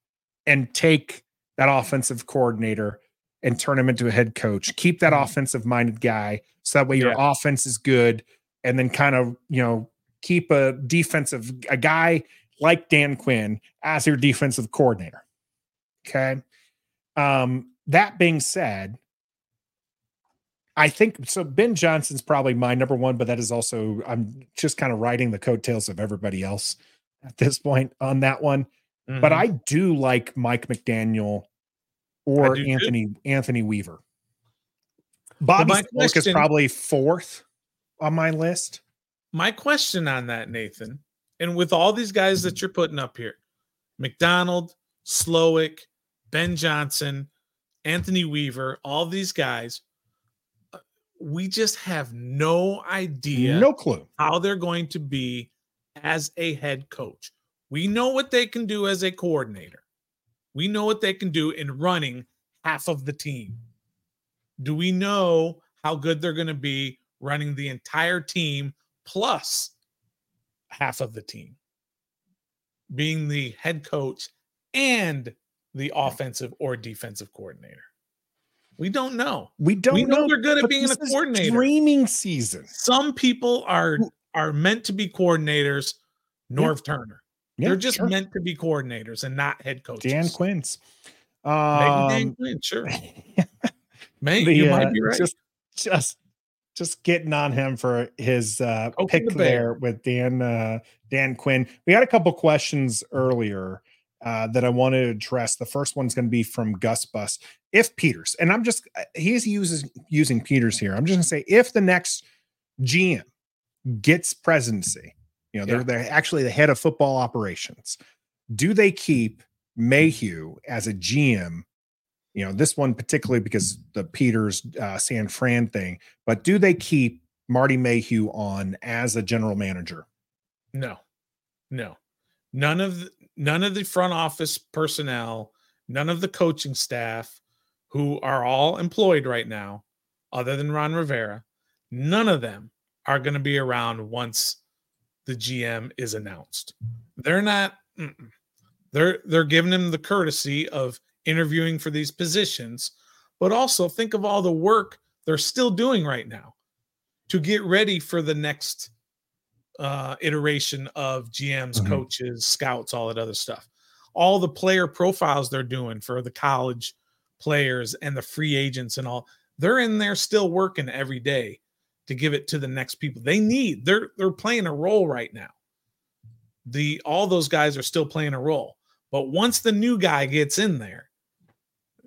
and take that offensive coordinator and turn him into a head coach. Keep that mm-hmm. offensive minded guy so that way your yeah. offense is good and then kind of, you know, keep a defensive a guy like Dan Quinn as your defensive coordinator. Okay. Um, that being said, I think so. Ben Johnson's probably my number one, but that is also I'm just kind of riding the coattails of everybody else at this point on that one. Mm-hmm. But I do like Mike McDaniel or Anthony too. Anthony Weaver. Bobby well, is probably fourth on my list. My question on that, Nathan, and with all these guys that you're putting up here, Macdonald, Slowik, Ben Johnson, Anthony Weaver, all these guys, uh, we just have no idea, no clue how they're going to be as a head coach. We know what they can do as a coordinator. We know what they can do in running half of the team. Do we know how good they're going to be running the entire team plus half of the team, being the head coach and the offensive or defensive coordinator. We don't know. We don't know. we know, know. they're good at being a coordinator. Dreaming season. Some people are are meant to be coordinators. Norv Turner. Yeah, they're just sure. meant to be coordinators and not head coaches. Dan Quince. Maybe Dan Um, Quinn, sure. Maybe the, you uh, might be right. Just, just, just getting on him for his uh, pick the there with Dan uh, Dan Quinn. We had a couple questions earlier uh, that I wanted to address. The first one's going to be from Gus Bus. If Peters, and I'm just uh, he's uses using Peters here. I'm just going to say if the next GM gets presidency, you know, they're Yeah. they're actually the head of football operations. Do they keep Mayhew as a GM you know this one particularly because the peters uh, san fran thing but do they keep marty mayhew on as a general manager No, no, none of the, none of the front office personnel, none of the coaching staff, who are all employed right now, other than Ron Rivera, none of them are going to be around once the GM is announced. They're not. mm-mm. They're they're giving him the courtesy of interviewing for these positions, but also think of all the work they're still doing right now to get ready for the next uh, iteration of GMs, Mhm. coaches, scouts, all that other stuff. All the player profiles they're doing for the college players and the free agents and all, they're in there still working every day to give it to the next people. They need they're they're playing a role right now. The all those guys are still playing a role, but once the new guy gets in there,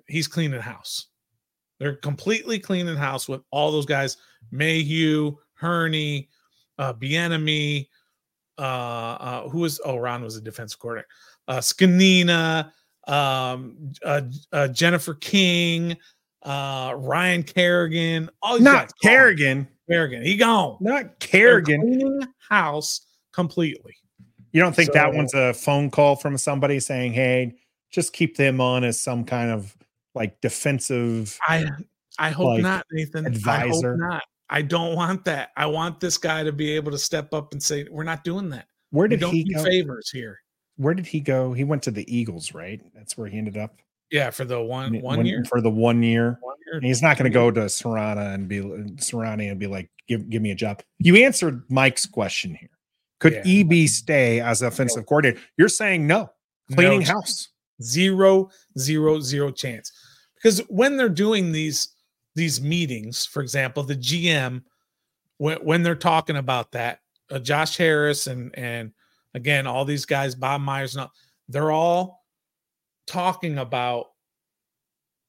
he's cleaning house. They're completely cleaning house with all those guys: Mayhew, Hurney, uh, Bieniemy, uh, uh, who was oh Ron was a defensive coordinator, uh, Scanina, um, uh, uh, Jennifer King, uh, Ryan Kerrigan, all these not guys gone. Kerrigan, he gone. not kerrigan house completely. you don't think that So- one's a phone call from somebody saying hey just keep them on as some kind of like defensive I I hope Like, not, Nathan. advisor. I hope not. I don't want that. I want this guy to be able to step up and say, "We're not doing that. where We did don't he do go favors here." where did he go he went to the eagles right that's where he ended up Yeah, for the one one When- year. for the one year One year. And he's not going to go to Sirianni and be Sirianni and be like, give give me a job. You answered Mike's question here. Could Yeah. EB stay as offensive coordinator? You're saying no, cleaning No house. zero zero zero chance because when they're doing these these meetings for example the gm when, when they're talking about that uh, josh harris and and again all these guys bob myers and all, they're all talking about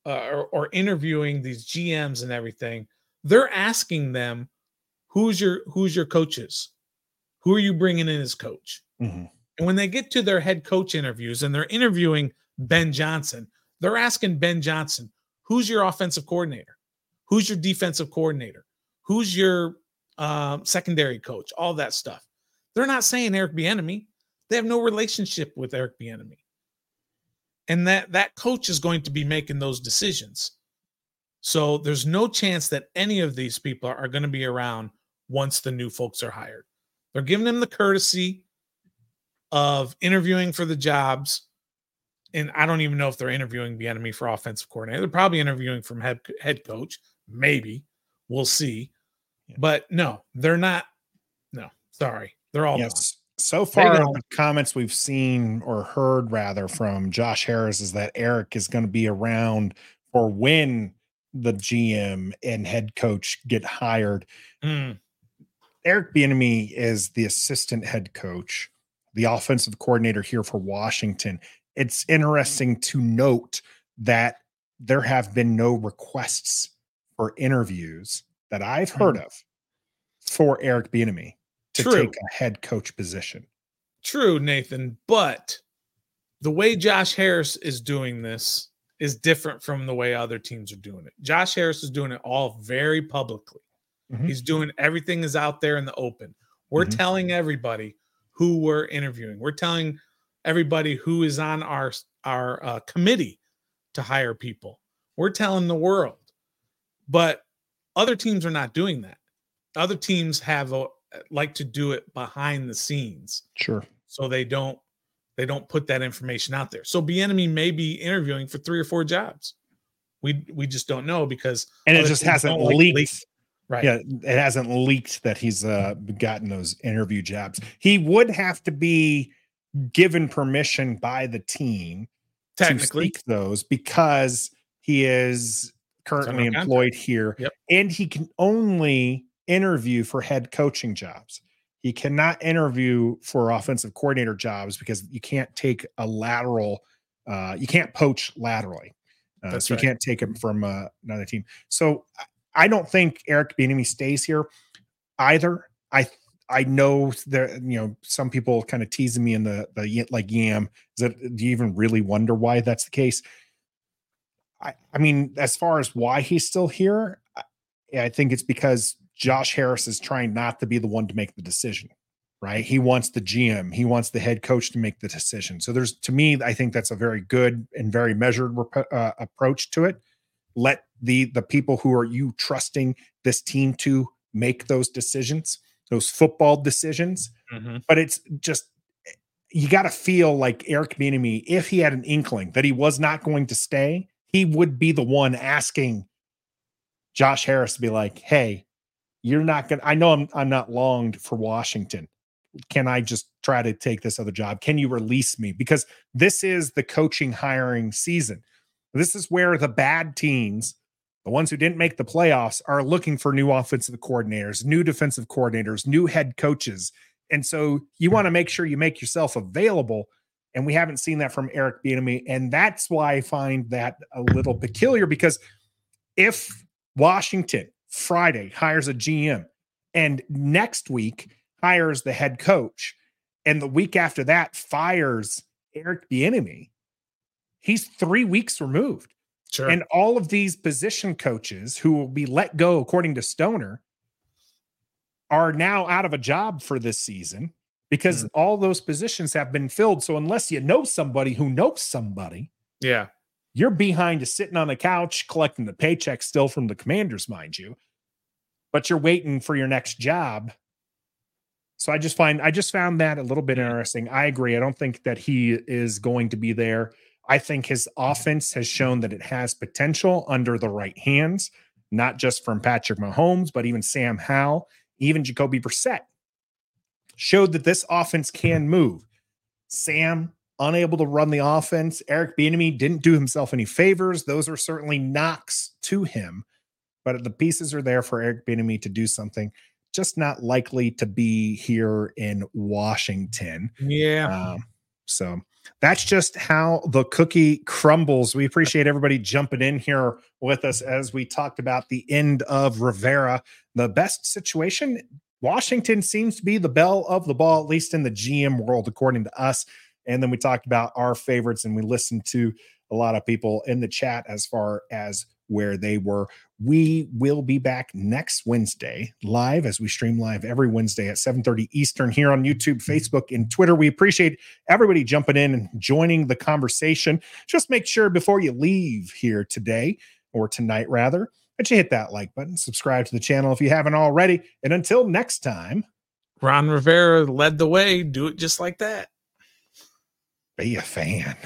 uh, or, or interviewing these gms and everything they're asking them who's your who's your coaches who are you bringing in as coach Mhm. and when they get to their head coach interviews and they're interviewing Ben Johnson, they're asking Ben Johnson, who's your offensive coordinator? Who's your defensive coordinator? Who's your um, secondary coach? All that stuff. They're not saying Eric Bieniemy. They have no relationship with Eric Bieniemy. And that that coach is going to be making those decisions. So there's no chance that any of these people are, are going to be around once the new folks are hired. They're giving them the courtesy of interviewing for the jobs. And I don't even know if they're interviewing the enemy for offensive coordinator. They're probably interviewing from head, head coach. Maybe. We'll see. Yeah. But no, they're not. No, sorry. They're all. Yes. So far, the comments we've seen or heard rather from Josh Harris is that Eric is going to be around for when the GM and head coach get hired. Mm, Eric Bieniemy is the assistant head coach, the offensive coordinator here for Washington. It's interesting to note that there have been no requests for interviews that I've heard of for Eric Bieniemy to True. take a head coach position. true, Nathan. But the way Josh Harris is doing this is different from the way other teams are doing it. Josh Harris is doing it all very publicly. Mhm. He's doing everything is out there in the open. We're Mhm. telling everybody who we're interviewing. We're telling everybody who is on our our uh, committee to hire people. We're telling the world. But other teams are not doing that. other teams have a like to do it behind the scenes. Sure. So they don't they don't put that information out there. So Bieniemy may be interviewing for three or four jobs. We we just don't know because and it just hasn't leaked. Leak. Right. Yeah, it hasn't leaked that he's uh, gotten those interview jobs. He would have to be given permission by the team technically to those because he is currently employed here yep. and he can only interview for head coaching jobs. He cannot interview for offensive coordinator jobs because you can't take a lateral, uh, you can't poach laterally. Uh, so right. you can't take him from uh, another team. So I don't think Eric Bieniemy stays here either. I I know that you know some people kind of teasing me in the the like yam. Is that do you even really wonder why that's the case? I I mean, as far as why he's still here, I, I think it's because Josh Harris is trying not to be the one to make the decision, right? He wants the GM, he wants the head coach to make the decision. So there's, to me, I think that's a very good and very measured uh, approach to it. Let the the people who are you trusting this team to make those decisions, those football decisions. Mm-hmm. But it's just you got to feel like Eric Bieniemy, if he had an inkling that he was not going to stay, he would be the one asking Josh Harris to be like, "Hey, you're not going to, I know I'm, I'm not longed for Washington. Can I just try to take this other job? Can you release me? Because this is the coaching hiring season. This is where the bad teams, the ones who didn't make the playoffs, are looking for new offensive coordinators, new defensive coordinators, new head coaches. And so you hmm. want to make sure you make yourself available. And we haven't seen that from Eric Bieniemy. And that's why I find that a little peculiar because if Washington Friday hires a GM, and next week hires the head coach, and the week after that fires Eric Bieniemy. He's three weeks removed. Sure. And all of these position coaches who will be let go, according to Stoner, are now out of a job for this season because mm-hmm. all those positions have been filled. So unless you know somebody who knows somebody, yeah, you're behind to sitting on the couch collecting the paycheck still from the commanders, mind you, but you're waiting for your next job. So I just find I just found that a little bit interesting. I agree. I don't think that he is going to be there. I think his mm-hmm. offense has shown that it has potential under the right hands, not just from Patrick Mahomes, but even Sam Howell, even Jacoby Brissett showed that this offense can move. Sam unable to run the offense. Eric Bieniemy didn't do himself any favors. Those are certainly knocks to him, but the pieces are there for Eric Bieniemy to do something. Just not likely to be here in Washington. Yeah. Um, so that's just how the cookie crumbles. We appreciate everybody jumping in here with us as we talked about the end of Rivera. The best situation Washington seems to be the bell of the ball, at least in the GM world, according to us. And then we talked about our favorites and we listened to a lot of people in the chat as far as where they were. We will be back next Wednesday live as we stream live every Wednesday at 7:30 Eastern here on YouTube, Facebook, and Twitter. We appreciate everybody jumping in and joining the conversation. Just make sure before you leave here today or tonight rather, that you hit that like button, subscribe to the channel if you haven't already. And until next time, Ron Rivera led the way. Do it just like that be a fan.